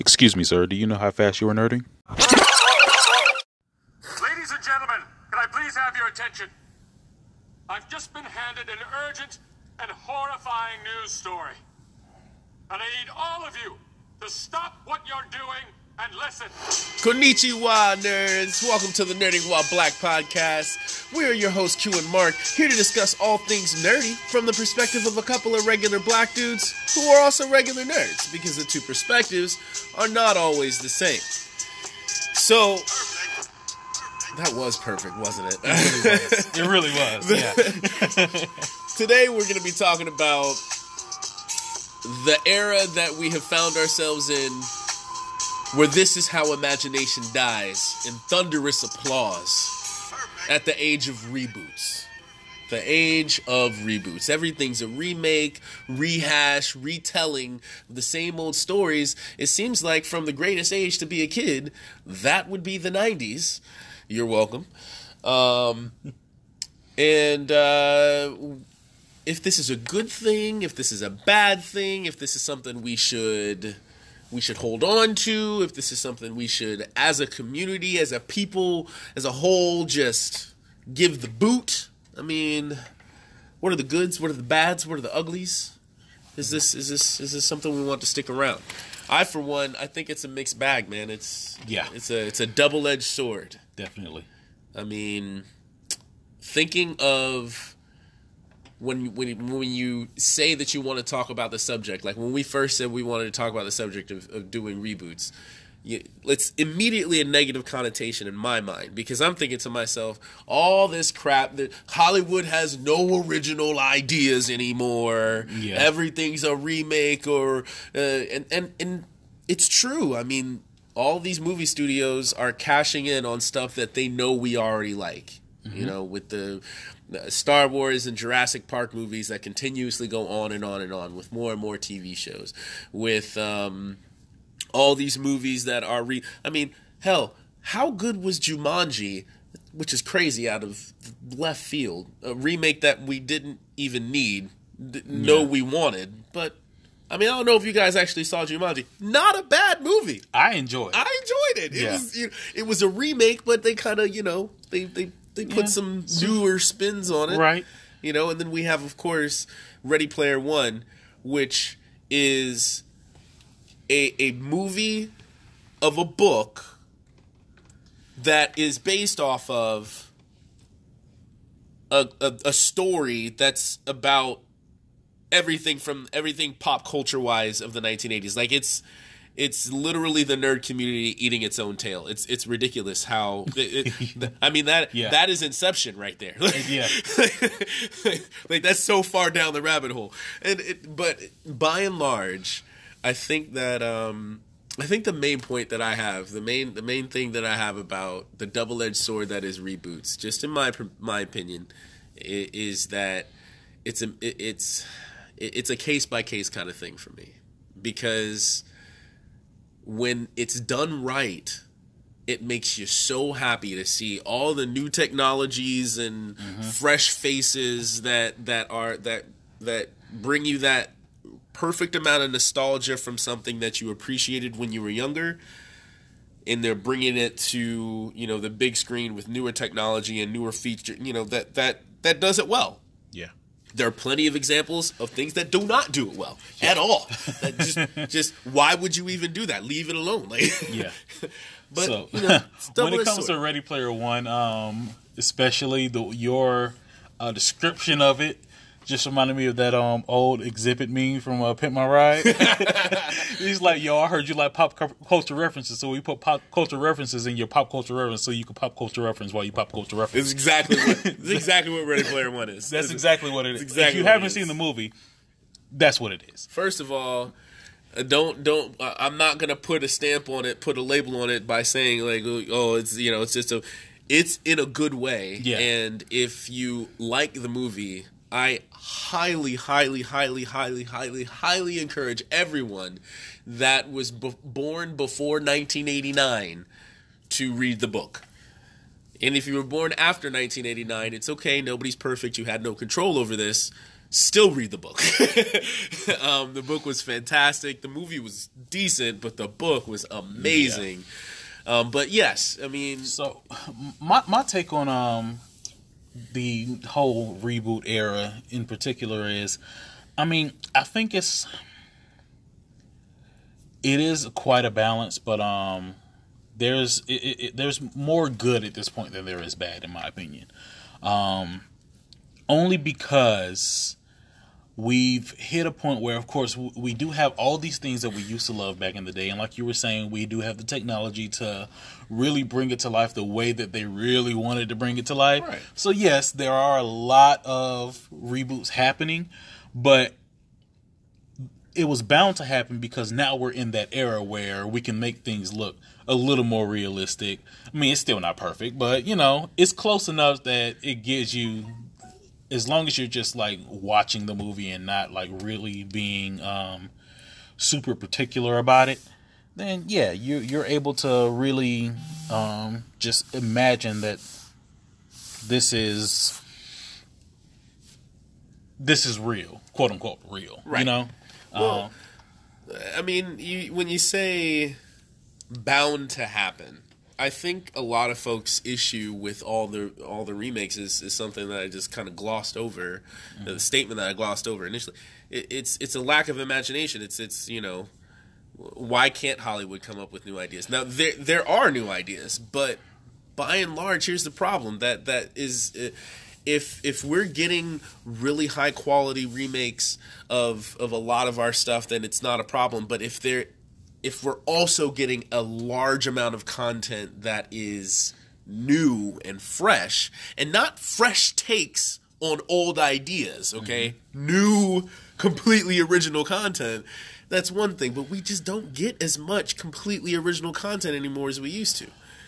Excuse me, sir. Do you know how fast you are nerding? Ladies and gentlemen, can I please have your attention? I've just been handed an urgent and horrifying news story. And I need all of you to stop what you're doing and listen. Konnichiwa, nerds. Welcome to the Nerding While Black podcast. We are your hosts, Q and Mark, here to discuss all things nerdy from the perspective of a couple of regular black dudes who are also regular nerds, because the two perspectives are not always the same. So, that was perfect, wasn't it? It really was. Yeah. Today we're going to be talking about the era that we have found ourselves in where this is how imagination dies in thunderous applause at the age of reboots. The age of reboots. Everything's a remake, rehash, retelling the same old stories. It seems like from the greatest age to be a kid, that would be the 90s. You're welcome. Um, and uh, if this is a good thing, if this is a bad thing, if this is something we should we should hold on to, if this is something we should as a community, as a people, as a whole just give the boot. I mean, what are the goods? What are the bads? What are the uglies? Is this is this is this something we want to stick around? I for one, I think it's a mixed bag, man. It's Yeah. It's a it's a double-edged sword. Definitely. I mean, thinking of when when when you say that you want to talk about the subject, like when we first said we wanted to talk about the subject of, of doing reboots, you, it's immediately a negative connotation in my mind because I'm thinking to myself, all this crap that Hollywood has no original ideas anymore. Yeah. Everything's a remake or uh, and and and it's true. I mean, all these movie studios are cashing in on stuff that they know we already like. You know, with the, Star Wars and Jurassic Park movies that continuously go on and on and on, with more and more TV shows, with um, all these movies that are re. I mean, hell, how good was Jumanji? Which is crazy out of left field. A remake that we didn't even need, d- know we wanted, but. I mean, I don't know if you guys actually saw Jumanji. Not a bad movie. I enjoyed. it. I enjoyed it. It Yeah. was you it was a remake, but they kind of you know they they they put Yeah. some newer spins on it, Right. You know, and then we have of course Ready Player One, which is a a movie of a book that is based off of a, a, a story that's about everything from everything pop culture wise of the 1980s. Like it's it's literally the nerd community eating its own tail. It's it's ridiculous how it, it- I mean that Yeah. that is Inception right there. Yeah. like that's so far down the rabbit hole. And it, but by and large, I think that um I think the main point that I have, the main the main thing that I have about the double edged sword that is reboots, just in my my opinion, is that it's a it- it's it's a case by case kind of thing for me because when it's done right it makes you so happy to see all the new technologies and mm-hmm. fresh faces that that are that that bring you that perfect amount of nostalgia from something that you appreciated when you were younger and they're bringing it to you know the big screen with newer technology and newer feature you know that that that does it well. There are plenty of examples of things that do not do it well at all. That just, just why would you even do that? Leave it alone. Like, Yeah. but so you know, when it comes to. Ready Player One, um, especially the your uh, description of it. Just reminded me of that um old Xzibit meme from uh, Pimp My Ride. He's like, "Yo, I heard you like pop culture references, so we put pop culture references in your pop culture reference, so you can pop culture reference while you pop culture reference." it's exactly what, it's exactly what Ready Player One is. That's exactly what it is. exactly if you haven't seen the movie, that's what it is. First of all, uh, don't don't. Uh, I'm not gonna put a stamp on it, put a label on it by saying like, oh, it's you know, it's just a. It's in a good way, Yeah. and if you like the movie, I highly, highly, highly, highly, highly, highly encourage everyone that was b- born before 1989 to read the book. And if you were born after 1989, it's okay. Nobody's perfect. You had no control over this. still read the book. um, the book was fantastic. The movie was decent, but the book was amazing. Um, but yes, I mean, So my my take on um the whole reboot era in particular is I mean, I think it's it is quite a balance, but um there's it, it, there's more good at this point than there is bad in my opinion. Um only because we've hit a point where of course we do have all these things that we used to love back in the day and like you were saying we do have the technology to really bring it to life the way that they really wanted to bring it to life Right. so yes there are a lot of reboots happening but it was bound to happen because now we're in that era where we can make things look a little more realistic. I mean, it's still not perfect, but you know, it's close enough that it gives you as long as you're just like watching the movie and not like really being um super particular about it, then yeah, you you're able to really um just imagine that this is this is real, quote unquote real. You know? Well, I mean, you, when you say bound to happen, I think a lot of folks' issue with all the all the remakes is, is something that I just kind of glossed over. The statement that I glossed over initially. It, it's it's a lack of imagination. It's it's you know why can't Hollywood come up with new ideas? Now there there are new ideas, but by and large, here's the problem that that is. Uh, if if we're getting really high quality remakes of of a lot of our stuff, then it's not a problem. But if they're if we're also getting a large amount of content that is new and fresh, and not fresh takes on old ideas, mm-hmm. okay? New, completely original content. That's one thing, but we just don't get as much completely original content anymore as we used to.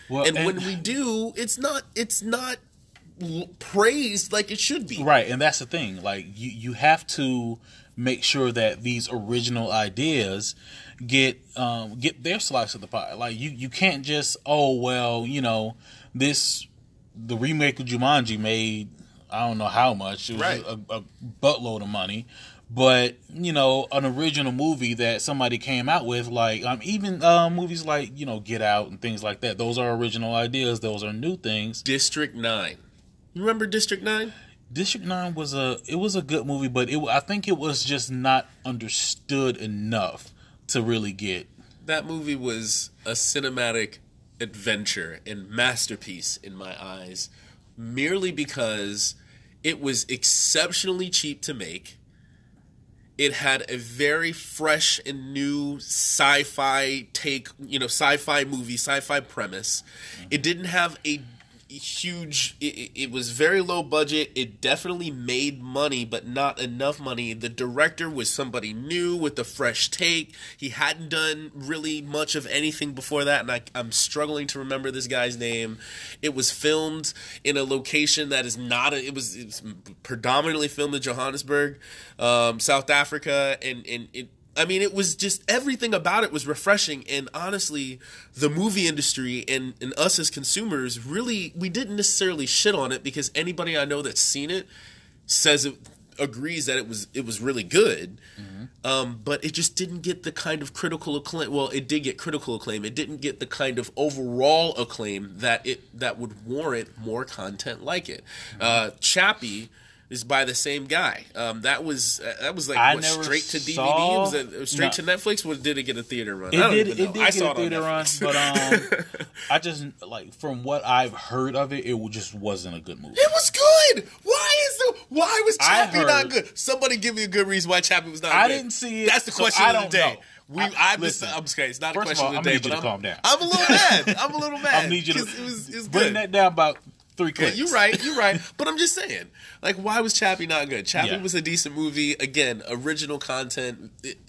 Well, and, and- when we do, it's not it's not praised like it should be. Right, and that's the thing. Like you, you have to make sure that these original ideas get um, get their slice of the pie. Like you, you can't just oh well, you know this the remake of Jumanji made I don't know how much it was Right. a, a buttload of money. But you know, an original movie that somebody came out with, like um, even uh, movies like you know Get Out and things like that, those are original ideas. Those are new things. District Nine. You remember District Nine? District Nine was a it was a good movie, but it I think it was just not understood enough to really get. That movie was a cinematic adventure and masterpiece in my eyes, merely because it was exceptionally cheap to make. It had a very fresh and new sci-fi take, you know, sci-fi movie, sci-fi premise. It didn't have a huge it, it- was very low budget. It definitely made money but not enough money. The director was somebody new with a fresh take. He hadn't done really much of anything before that and I, i'm struggling to remember this guy's name. It was filmed in a location that is not a, it was, it was predominantly filmed in johannesburg um, south africa and, and it I mean, it was just everything about it was refreshing, and honestly, the movie industry and, and us as consumers really we didn't necessarily shit on it because anybody I know that's seen it says it agrees that it was it was really good, um, but it just didn't get the kind of critical acclaim. Well, it did get critical acclaim. It didn't get the kind of overall acclaim that it that would warrant more content like it. Uh, Chappie is by the same guy. Um, that was uh, that was like I what, straight to DVD. saw- was it straight No. to Netflix? Or did it get a theater run? It did. It did I get a theater run, but um, I just like from what I've heard of it, it just wasn't a good movie. It was good. Why is the why was Chappie not good? Somebody give me a good reason why Chappie was not good. I good. didn't see it, That's the so question I of the day. know. We, I- I, listen, I'm just kidding. It's not a first of question all, of the I'm day. gonna need you but I'm, calm down. I'm a little mad. I'm a little mad. I need you to it was, it was bring good. that down about three Yeah, you're right. You're right. But I'm just saying, like, why was Chappie not good? Chappie Yeah. was a decent movie. Again, original content. It-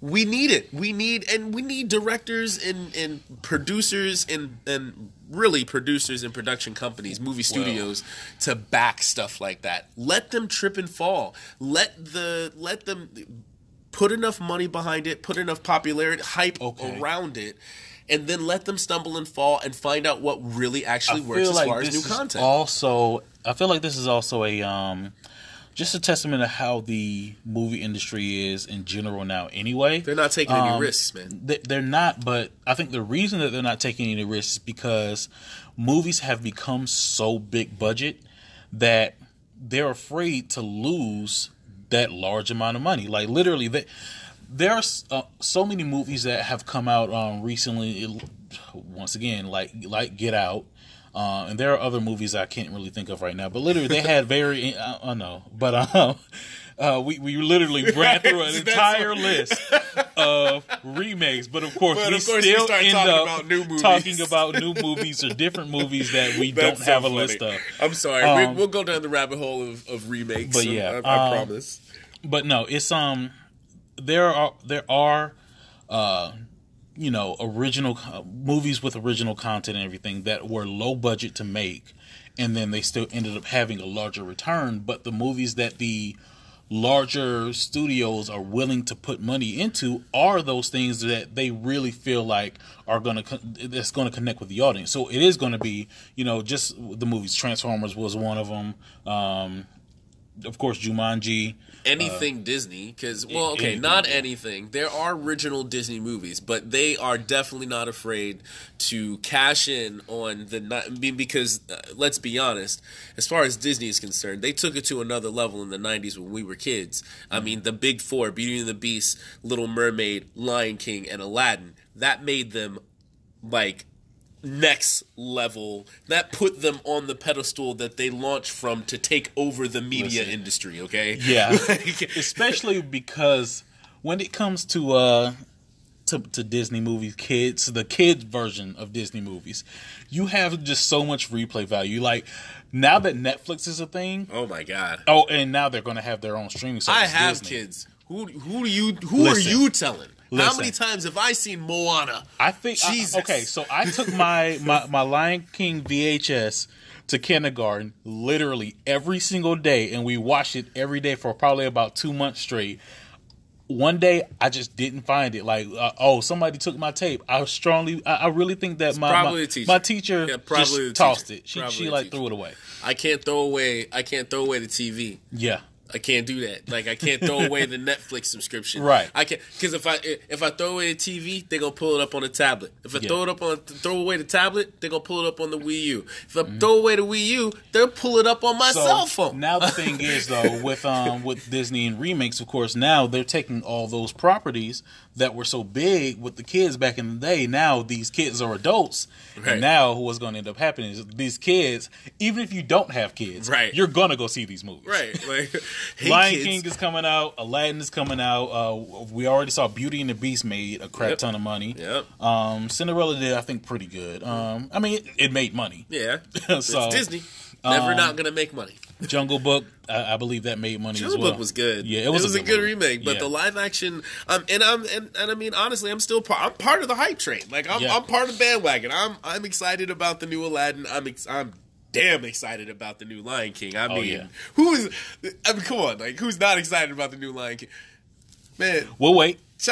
we need it. We need, and we need directors and and producers and and really producers and production companies, movie studios, to back stuff like that. Let them trip and fall. Let the let them put enough money behind it. Put enough popularity, hype Okay. around it. And then let them stumble and fall and find out what really actually I works as like far as new content. Also, I feel like this is also a um, just a testament of how the movie industry is in general now. Anyway, They're not taking any Um, risks, man. they- they're not, but I think the reason that they're not taking any risks is because movies have become so big budget that they're afraid to lose that large amount of money. Like literally, they, there's uh, so many movies that have come out um, recently. It- once again, like like Get Out. Uh, and there are other movies I can't really think of right now, but literally they had very, I, don't know, but um, uh, we we literally ran through an entire list of remakes, but of course But we of course we still start end talking up about new movies. talking about new movies or different movies that we don't so have a list of. I'm sorry. Um, we, we'll go down the rabbit hole of, of remakes. But yeah, I, I um, promise. But no, it's um, there are there are, uh, you know, original uh, movies with original content and everything that were low budget to make, and then they still ended up having a larger return. But the movies that the larger studios are willing to put money into are those things that they really feel like are going to that's going to connect with the audience. So it is going to be, you know, just the movies. Transformers was one of them. Um, of course, Jumanji. Anything Disney because well, okay, not Disney. anything. There are original Disney movies, but they are definitely not afraid to cash in on the mean, because uh, let's be honest, as far as Disney is concerned, they took it to another level in the '90s when we were kids. I Mm-hmm. mean, the Big Four: Beauty and the Beast, Little Mermaid, Lion King, and Aladdin. That made them like next level that put them on the pedestal that they launched from to take over the media Listen. industry okay Yeah, Like- especially because when it comes to uh to, to Disney movies, kids, the kids version of Disney movies, you have just so much replay value. Like now that Netflix is a thing, Oh my god! oh, and now they're going to have their own streaming service. I have Disney. kids. Who who do you who Listen. are you telling? How many times have I seen Moana? I think I- okay, so I took my, my my Lion King VHS to kindergarten literally every single day, and we watched it every day for probably about two months straight. One day, I just didn't find it. Like, uh, oh, somebody took my tape. I strongly, I, I really think that my my, teacher. my teacher Yeah, probably just the tossed teacher. it. She Probably she like teacher. threw it away. I can't throw away. I can't throw away the TV. Yeah, I can't do that. Like I can't throw away the Netflix subscription. Right. I can't because if I if I throw away the TV, they're gonna pull it up on the tablet. If I Yeah. throw it up on throw away the tablet, they're gonna pull it up on the Wii U. If Mm-hmm. I throw away the Wii U, they'll pull it up on my cell phone. Now the thing is though, with um with Disney and remakes, of course, now they're taking all those properties that were so big with the kids back in the day. Now these kids are adults, Right. and now what's going to end up happening is these kids, even if you don't have kids, Right. you're gonna go see these movies. right. Like hey, Lion kids. King is coming out. Aladdin is coming out. Uh, we already saw Beauty and the Beast made a crap Yep. ton of money. Yep. Um, Cinderella did, I think, pretty good. Um, I mean, it, it made money. Yeah. So, it's Disney. Never um, not gonna make money. Jungle Book, I, I believe that made money Jungle as well. Book was good. Yeah, it was, a, good, remake. But Yeah. the live action, um, and I'm and, and I mean honestly, I'm still part. I'm part of the hype train. Like I'm, Yeah. I'm part of the bandwagon. I'm I'm excited about the new Aladdin. I'm ex- I'm damn excited about the new Lion King. I Oh, mean, yeah. who is? I mean, come on, like who's not excited about the new Lion King? Man, We'll wait. Ch-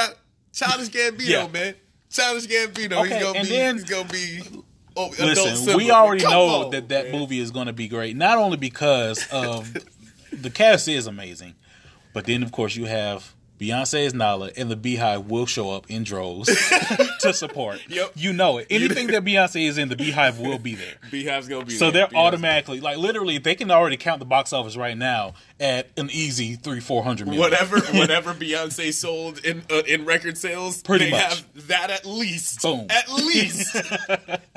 Childish Gambino, Yeah. man. Childish Gambino. Okay, he's gonna and be. then- he's gonna be. Oh, Listen, Simba. we already Come know on, that that man. movie is going to be great. Not only because of the cast is amazing, but then of course you have Beyonce is Nala, and the Beehive will show up in droves to support. Yep. You know it. Anything that Beyonce is in, the Beehive will be there. Beehive's gonna be. So there. they're Beehive's- automatically like literally they can already count the box office right now at an easy three four hundred million. whatever whatever Beyonce sold in uh, in record sales, Pretty they much. have that at least, Boom. at least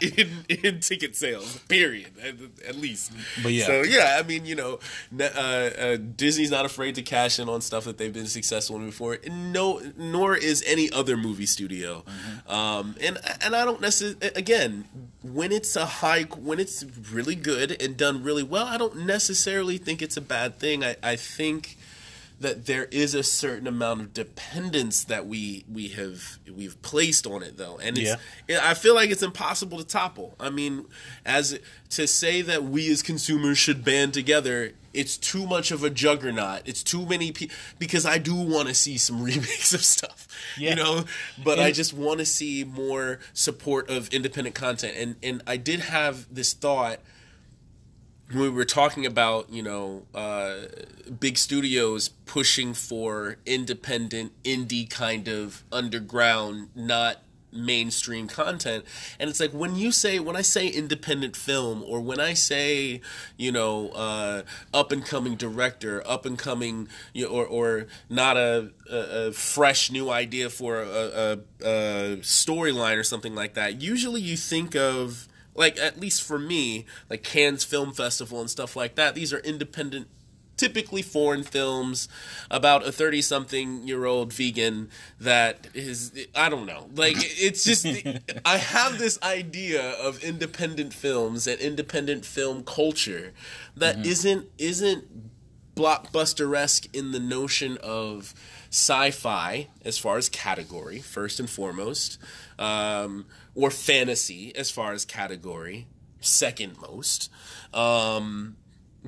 in in ticket sales. Period. At, at least. But yeah. So yeah, I mean, you know, uh, uh, Disney's not afraid to cash in on stuff that they've been successful in before. And no, nor is any other movie studio. Mm-hmm. Um, and and I don't necessarily again when it's a high when it's really good and done really well. I don't necessarily think it's a bad thing. I, I think that there is a certain amount of dependence that we we have we've placed on it though and it's I feel like it's impossible to topple. I mean as to say that we as consumers should band together it's too much of a juggernaut. It's too many people because I do want to see some remakes of stuff. Yeah. You know, but I just want to see more support of independent content and and I did have this thought when we were talking about you know uh, big studios pushing for independent indie kind of underground not mainstream content. And it's like when you say when i say independent film or when i say you know uh, up and coming director up and coming you know, or, or not a, a, a fresh new idea for a, a, a storyline or something like that usually you think of like at least for me like cannes film festival and stuff like that these are independent typically foreign films about a 30 something year old vegan that is i don't know like it's just i have this idea of independent films and independent film culture that Mm-hmm. not isn't blockbuster-esque in the notion of sci-fi as far as category first and foremost um, or fantasy as far as category second most. Um,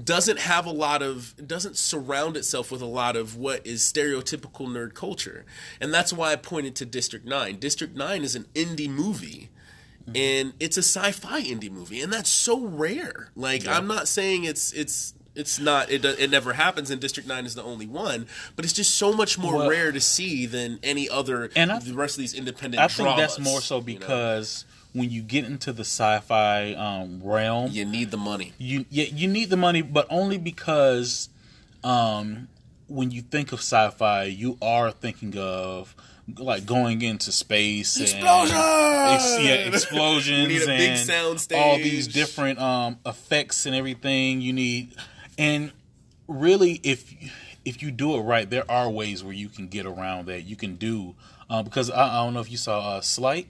doesn't have a lot of doesn't surround itself with a lot of what is stereotypical nerd culture. And that's why i pointed to district 9 district 9 is an indie movie and it's a sci-fi indie movie and that's so rare. Like i'm not saying it's it's it's not it, it never happens and district 9 is the only one but it's just so much more Well- rare to see than any other And I- the rest of these independent I think that's more so you know? because when you get into the sci-fi um, realm, you need the money you yeah, you need the money, but only because um, when you think of sci-fi, you are thinking of like going into space Explosion! and ex- yeah, explosions We need a big and all these different um, effects and everything you need. And really, if if you do it right, there are ways where you can get around that. You can do uh, because I, I don't know if you saw uh, Sleight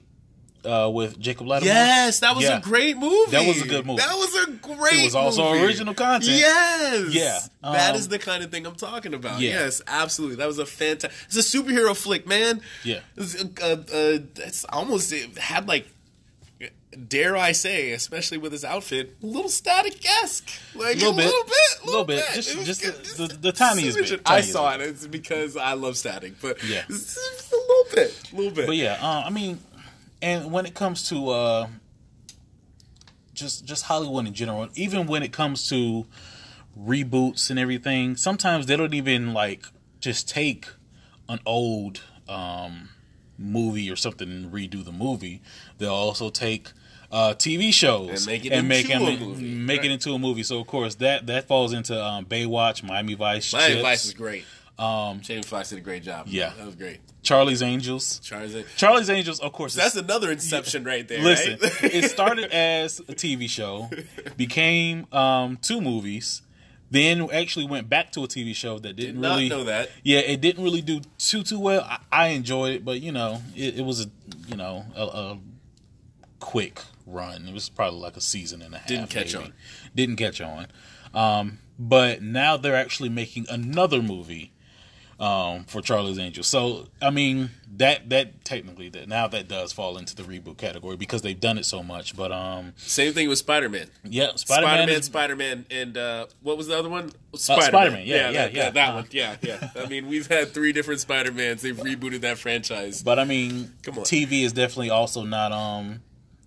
uh, with Jacob Latimore. Yes, that was Yeah. a great movie. That was a good movie. That was a great. It was also movie. original content. Yes. Yeah, that um, is the kind of thing I'm talking about. Yeah. Yes, absolutely. That was a fantastic. It's a superhero flick, man. Yeah. It's, uh, uh, it's almost it had like. Dare I say, especially with his outfit, a little static esque, like Little a bit. little bit, a Little little bit. bit. Just- was just the- the- the tiniest bit. I Tiniest saw bit. it. It's because I love static, but Yeah. just a little bit, a little bit. But yeah, uh, I mean, and when it comes to uh, just just Hollywood in general, even when it comes to reboots and everything, sometimes they don't even like just take an old um, movie or something and redo the movie. They'll also take uh, TV shows And make it make into a movie. make Right. it into a movie. So of course that that falls into um, Baywatch, Miami Vice, My Chips, advice is great. Um, Jamie Foxx did a great job. Yeah. that was great. Charlie's Angels. Charles, Charlie's Angels, of course. that's another Inception right there. Listen, right? it started as a TV show, became um, two movies, then actually went back to a TV show that didn't Did not really know that. Yeah, it didn't really do too too well. I, I enjoyed it, but you know, it, it was a you know a, a quick run. It was probably like a season and a half. Didn't catch maybe. on. Didn't catch on. Um, but now they're actually making another movie um, for Charlie's Angels. So I mean that that technically that now that does fall into the reboot category because they've done it so much. But um, Same thing with Spider Man. yeah, Spider Spider-Man, Spider Man, and uh, what was the other one? Spider-Man, yeah, yeah, that, yeah. That, that Uh, one, yeah, yeah. I mean, we've had three different Spider Mans. They've rebooted that franchise. But I mean, Come on. TV is definitely also not um,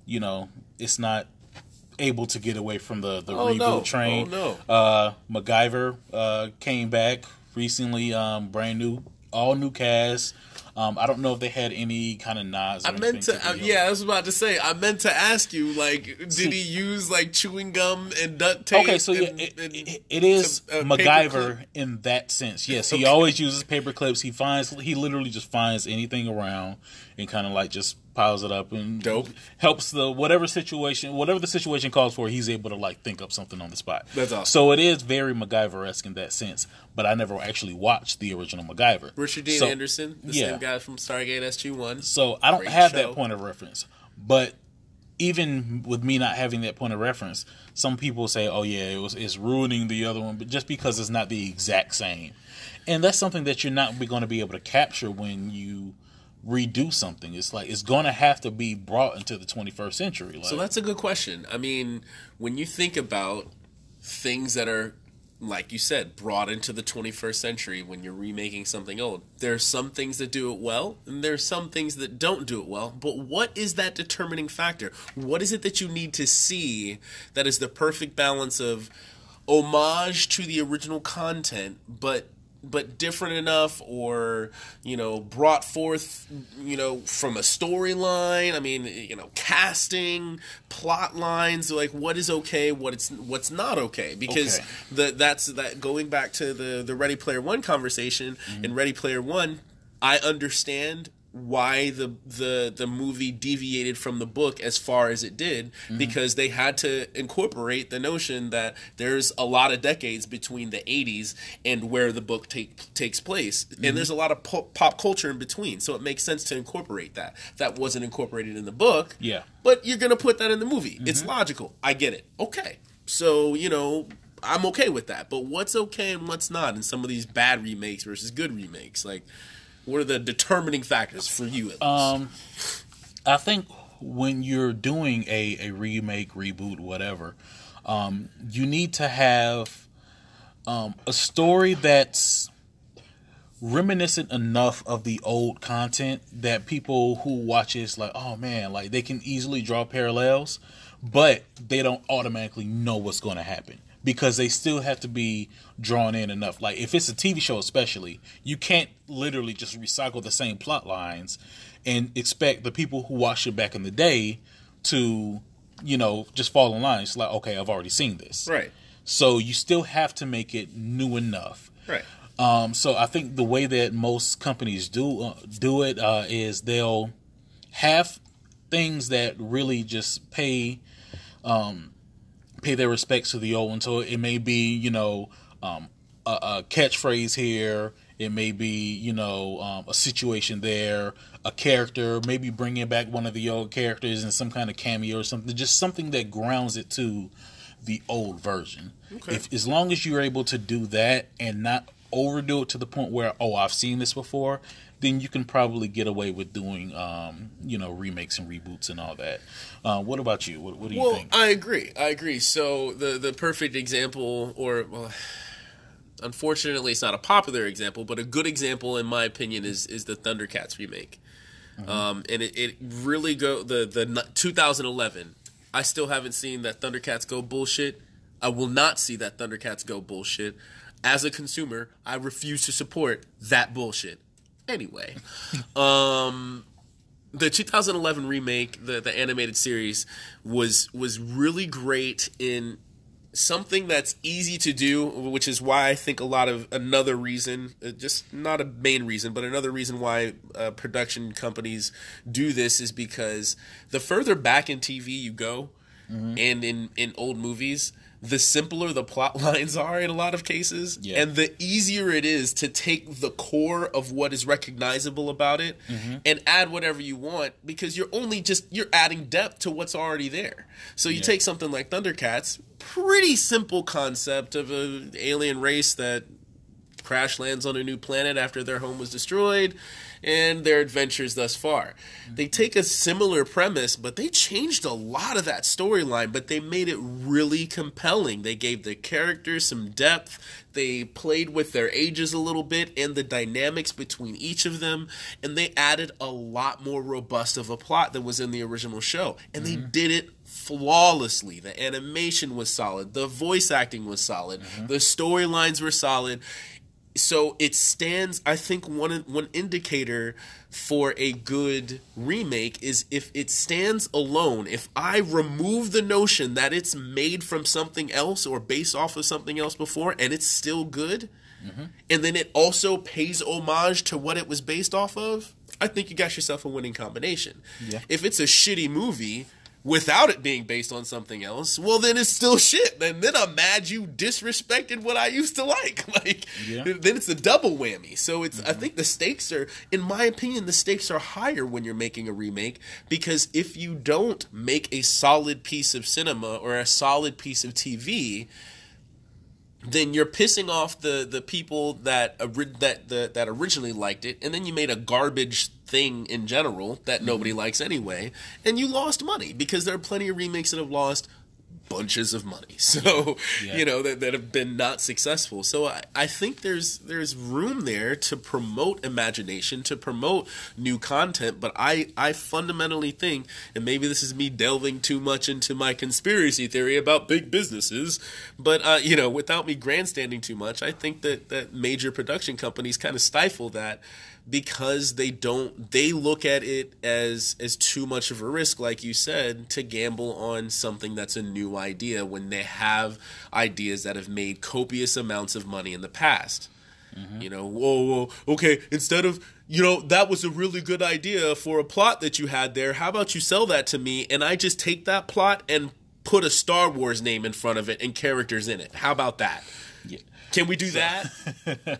you know, it's not able to get away from the the Oh, reboot no. train. Oh, no. Uh, MacGyver uh came back recently, um, brand new, all new cast. Um, I don't know if they had any kind of nods. I meant to, uh, the, yeah, I was about to say. I meant to ask you, like, did See- he use like chewing gum and duct tape? Okay, so yeah, and- it, it- it is uh, MacGyver in that sense. Yes, he Okay. always uses paper clips. He finds he literally just finds anything around and kind of like just piles it up and Dope. helps the whatever situation whatever the situation calls for. He's able to like think up something on the spot. That's awesome. So it is very MacGyver esque in that sense. But I never actually watched the original MacGyver. Richard Dean So- Anderson, the yeah. same guy from Stargate SG One. So I don't Great have show. that point of reference. But even with me not having that point of reference, some people say, "Oh yeah, it was it's ruining the other one," but just because it's not the exact same, and that's something that you're not going to be able to capture when you redo something. It's like it's going to have to be brought into the 21st century. Like, So that's a good question. I mean, when you think about things that are, like you said, brought into the 21st century when you're remaking something old, there are some things that do it well, and there are some things that don't do it well. But what is that determining factor? What is it that you need to see that is the perfect balance of, homage to the original content, but but different enough or you know brought forth you know from a storyline i mean you know casting plot lines like what is okay what it's what's not okay because Okay. the that's that going back to the the ready player one conversation mm-hmm. in ready player one i understand why the the the movie deviated from the book as far as it did mm-hmm. because they had to incorporate the notion that there's a lot of decades between the 80s and where the book take, takes place. And mm-hmm. there's a lot of pop, pop culture in between. So it makes sense to incorporate that. That wasn't incorporated in the book. Yeah. but you're gonna put that in the movie. It's mm-hmm. logical. I get it. Okay. So you know i'm okay with that. But what's okay and what's not in some of these bad remakes versus good remakes? Like what are the determining factors for you? Um, I think when you're doing a, a remake, reboot, whatever, um, you need to have um, a story that's reminiscent enough of the old content that people who watch it's like, oh man, like they can easily draw parallels, but they don't automatically know what's going to happen because they still have to be drawn in enough. Like if it's a TV show, especially, you can't literally just recycle the same plot lines and expect the people who watched it back in the day to, you know, just fall in line. It's like, okay, I've already seen this. right So you still have to make it new enough. right Um, so I think the way that most companies do uh, do it uh, is they'll have things that really just pay um, pay their respects to the old one. So it may be you know um, a, a catchphrase here. It may be you know um, a situation there, a character, maybe bringing back one of the old characters in some kind of cameo or something. Just something that grounds it to the old version. If as long as you're able to do that and not overdo it to the point where oh I've seen this before, then you can probably get away with doing um, you know remakes and reboots and all that. Uh, what about you? What, what do you well think? i agree. I agree. So the the perfect example or well unfortunately it's not a popular example but a good example in my opinion is is the thundercats remake. Um, and it, it really go the the 2011 i still haven't seen that thundercats go bullshit. I will not see that thundercats go bullshit. As a consumer i refuse to support that bullshit anyway um the 2011 remake, the the animated series, was was really great in something that's easy to do, which is why I think a lot of another reason, uh, just not a main reason, but another reason why uh, production companies do this is because the further back in TV you go, and in in old movies. The simpler the plot lines are in a lot of cases, Yeah. and the easier it is to take the core of what is recognizable about it mm-hmm. and add whatever you want because you're only just you're adding depth to what's already there. So you take something like Thundercats, pretty simple concept of an alien race that crash lands on a new planet after their home was destroyed and their adventures thus far. They mm-hmm. take a similar premise, but they changed a lot of that storyline, but they made it really compelling. They gave the characters some depth. They played with their ages a little bit and the dynamics between each of them, and they added a lot more robust of a plot than was in the original show. And they mm-hmm. did it flawlessly. The animation was solid, the voice acting was solid, mm-hmm. the storylines were solid so it stands i think one one indicator for a good remake is if it stands alone if i remove the notion that it's made from something else or based off of something else before and it's still good mm-hmm. and then it also pays homage to what it was based off of i think you got yourself a winning combination Yeah. if it's a shitty movie without it being based on something else, well then it's still shit. Then then I'm mad you disrespected what I used to like. Like Yeah. then it's a double whammy. So it's I mm-hmm. think the stakes are in my opinion the stakes are higher when you're making a remake because if you don't make a solid piece of cinema or a solid piece of TV, then you're pissing off the the people that that the, that originally liked it, and then you made a garbage thing in general that nobody likes anyway, and you lost money because there are plenty of remakes that have lost bunches of money. So Yeah. you know that, that have been not successful. So I, I think there's there's room there to promote imagination, to promote new content. But I I fundamentally think, and maybe this is me delving too much into my conspiracy theory about big businesses, but uh, you know, without me grandstanding too much, I think that that major production companies kind of stifle that because they don't they look at it as as too much of a risk like you said to gamble on something that's a new idea when they have ideas that have made copious amounts of money in the past. Mm-hmm. You know whoa, whoa okay instead of you know that was a really good idea for a plot that you had there. How about you sell that to me and i just take that plot and put a star wars name in front of it and characters in it? How about that. Can we do that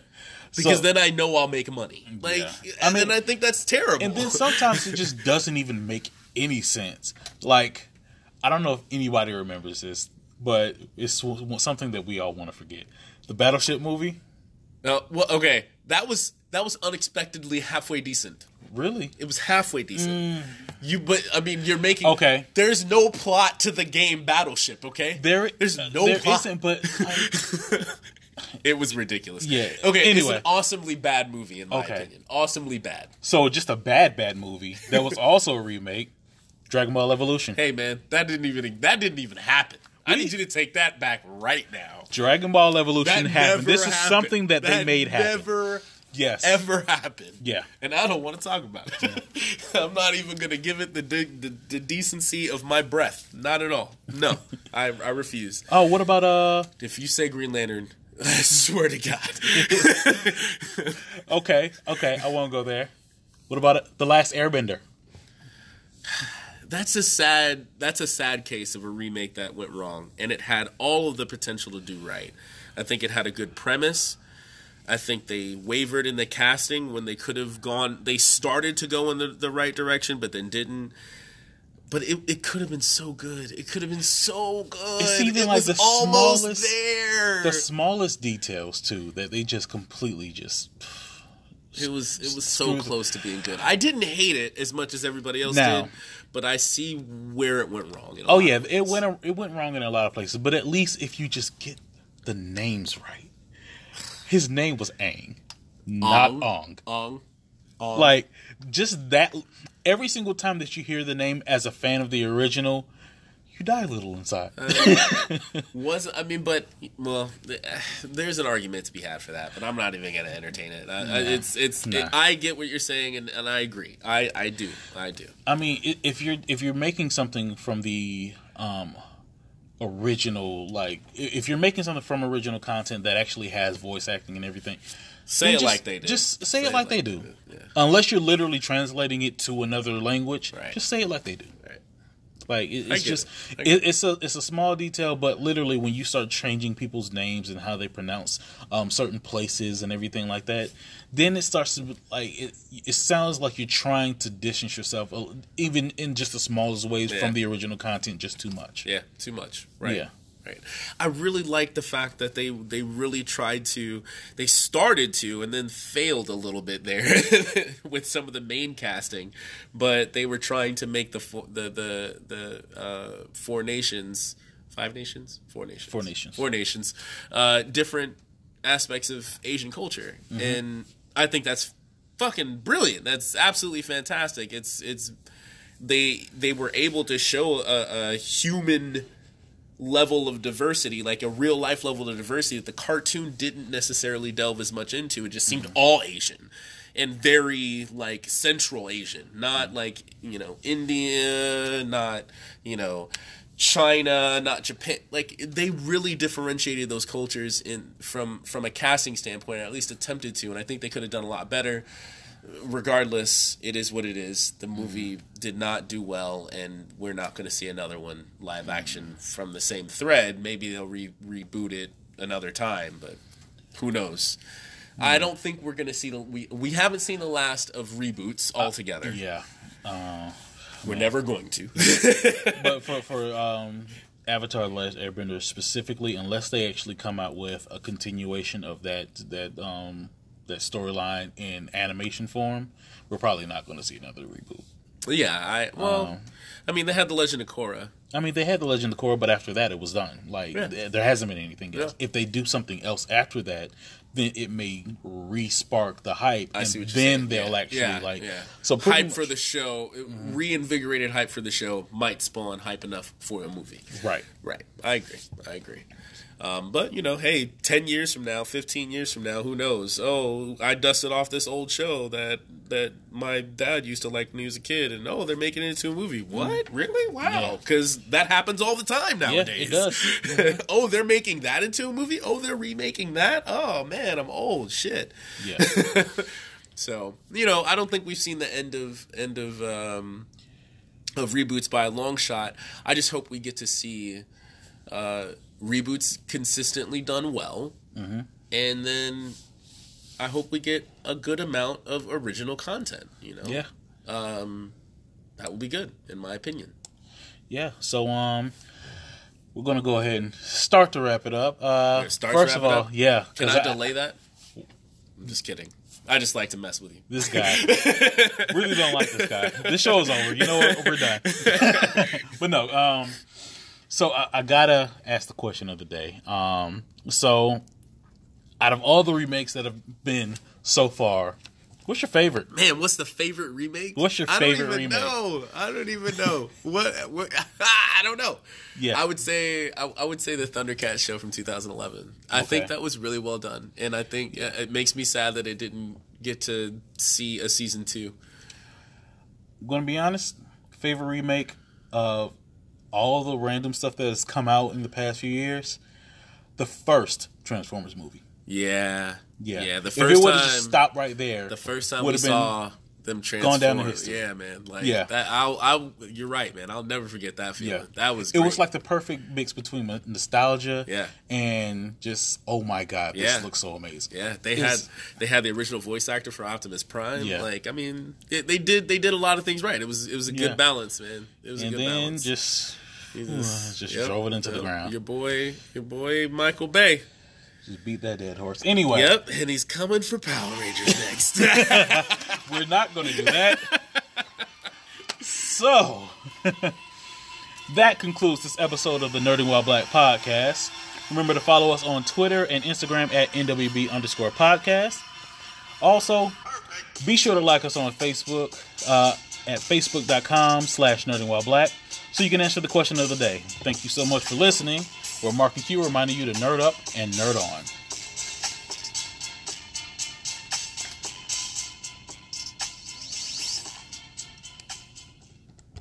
because So- then I know I'll make money. Like, Yeah. I I mean, I think that's terrible. And then sometimes it just doesn't even make any sense. Like, I don't know if anybody remembers this, but it's something that we all want to forget. The Battleship movie, Uh, well, okay, that was that was unexpectedly halfway decent. really? It was halfway decent. You, but I mean, you're making Mm. Okay. There's no plot to the game Battleship. Okay, There, there's no there plot. not but like, It was ridiculous. Yeah. Okay. It's Anyway. an awesomely bad movie in my Okay. opinion. Awesomely bad. so just a bad, bad movie that was also a remake. Dragon Ball Evolution. Hey man, that didn't even that didn't even happen. I need you to take that back right now. Dragon Ball Evolution That happened. This is happened. something that, they made happen. Never yes. ever happened. Yeah. And I don't want to talk about it. I'm not even going to give it the, de- the the decency of my breath. Not at all. No, I I refuse. Oh, what about uh? If you say Green Lantern, I swear to God. Okay, okay, I won't go there. What about it? the Last Airbender? that's a sad that's a sad case of a remake that went wrong and it had all of the potential to do right. I think it had a good premise. I think they wavered in the casting when they could have gone they started to go in the, the right direction but then didn't. But it, it could have been so good. It could have been so good. It's even it like was the almost smallest- there. The smallest details too that they just completely just It was it was so close to being good. I didn't hate it as much as everybody else No. did, but I see where it went wrong. Oh yeah, it went it went wrong in a lot of places, but at least if you just get the names right. His name was Aang, not Ong. Ong. Ong. Like just that every single time that you hear the name as a fan of the original, you die a little inside. Was I mean, but well, there's an argument to be had for that, but I'm not even going to entertain it. I, I, it's it's. Nah. it- I get what you're saying, and, and I agree. I I do. I do. I mean, if you're if you're making something from the um, original, like if you're making something from original content that actually has voice acting and everything, Say it just- like they do. Just say, it like they do. Yeah. Unless you're literally translating it to another language, Right. just say it like they do. Right. Like it, it's just it. It, it's a it's a small detail, but literally when you start changing people's names and how they pronounce um, certain places and everything like that, then it starts to like it. It sounds like you're trying to distance yourself, uh, even in just the smallest ways, Yeah. from the original content, just too much. Yeah, too much. Right. Yeah. Right. I really like the fact that they they really tried to they started to and then failed a little bit there with some of the main casting, but they were trying to make the fo- the the the uh, four nations, five nations, four nations, Four nations. four nations, uh, different aspects of Asian culture, Mm-hmm. and I think that's fucking brilliant. That's absolutely fantastic. It's it's they they were able to show a, a human level of diversity, like a real life level of diversity that the cartoon didn't necessarily delve as much into. It just seemed Mm-hmm. all Asian and very like Central Asian, not Mm-hmm. like you know India, not you know China, not Japan. Like they really differentiated those cultures in from from a casting standpoint, or at least attempted to, and I think they could have done a lot better regardless, it is what it is. The mm-hmm. movie did not do well, and we're not going to see another one live mm-hmm. action from the same thread. Maybe they'll re- reboot it another time, but who knows? Mm-hmm. I don't think we're going to see the we we haven't seen the last of reboots uh, altogether. Yeah. Uh, we're never going to. but for for um, Avatar: The Last Airbender specifically, unless they actually come out with a continuation of that that um, that storyline in animation form, we're probably not going to see another reboot. Yeah, I well, Um, I mean, they had the Legend of Korra. I mean, they had the Legend of Korra, but after that, it was done. Like Yeah. th- there hasn't been anything else. Yeah. If they do something else after that, then it may re-spark the hype, I and see what you're then they'll yeah. actually like. yeah. So hype much- for the show, reinvigorated hype for the show might spawn hype enough for a movie. right. Right. I agree. I agree. Um, but you know, hey, ten years from now, fifteen years from now, who knows? Oh, I dusted off this old show that that my dad used to like when he was a kid, and oh, they're making it into a movie. What? Really? Wow! Yeah. Because that happens all the time nowadays. Yeah, it does. oh, they're making that into a movie. Oh, they're remaking that. Oh man, I'm old. Shit. Yeah. So you know, I don't think we've seen the end of end of um, of reboots by a long shot. I just hope we get to see uh, reboots consistently done well, Mm-hmm. and then I hope we get a good amount of original content. You know, yeah. that would be good in my opinion. Yeah. So um, we're gonna go ahead and start to wrap it up. Uh, start to first of all, up? yeah. Can 'cause I delay that? I'm just kidding. I just like to mess with you. This guy really don't like this guy. This show is over. You know what? We're done. but no. Um. So I, I gotta ask the question of the day. Um. So, out of all the remakes that have been so far, what's your favorite? Man, what's the favorite remake? What's your I favorite don't even remake? Know. I don't even know. what, what? I don't know. Yeah. I would say I, I would say the Thundercats show from 2011. I think that was really well done, and I think uh, it makes me sad that it didn't get to see a season two. I'm gonna be honest. Favorite remake of all the random stuff that has come out in the past few years. The first Transformers movie. Yeah, Yeah. yeah. The if first it would have just stopped right there, the first time we saw them transform, gone down in history. yeah, man. Like Yeah. that. I'll, I'll. You're right, man. I'll never forget that feeling. Yeah. That was. it was like the perfect mix between nostalgia Yeah. and just oh my god this Yeah. looks so amazing Yeah, they It's- had they had the original voice actor for Optimus Prime. Yeah. Like, I mean, it, they did they did a lot of things right. It was it was a good balance, man. It was and a good then balance. just He uh, just drove it into the ground. Your boy, your boy Michael Bay. just beat that dead horse. Anyway. Yep, and he's coming for Power Rangers next. we're not going to do that. So that concludes this episode of the nerding while black podcast. Remember to follow us on twitter and instagram at nwb underscore podcast. Also be sure to like us on facebook uh, at facebook.com slash nerding while black so you can answer the question of the day. Thank you so much for listening. We're mark and q reminding you to nerd up and nerd on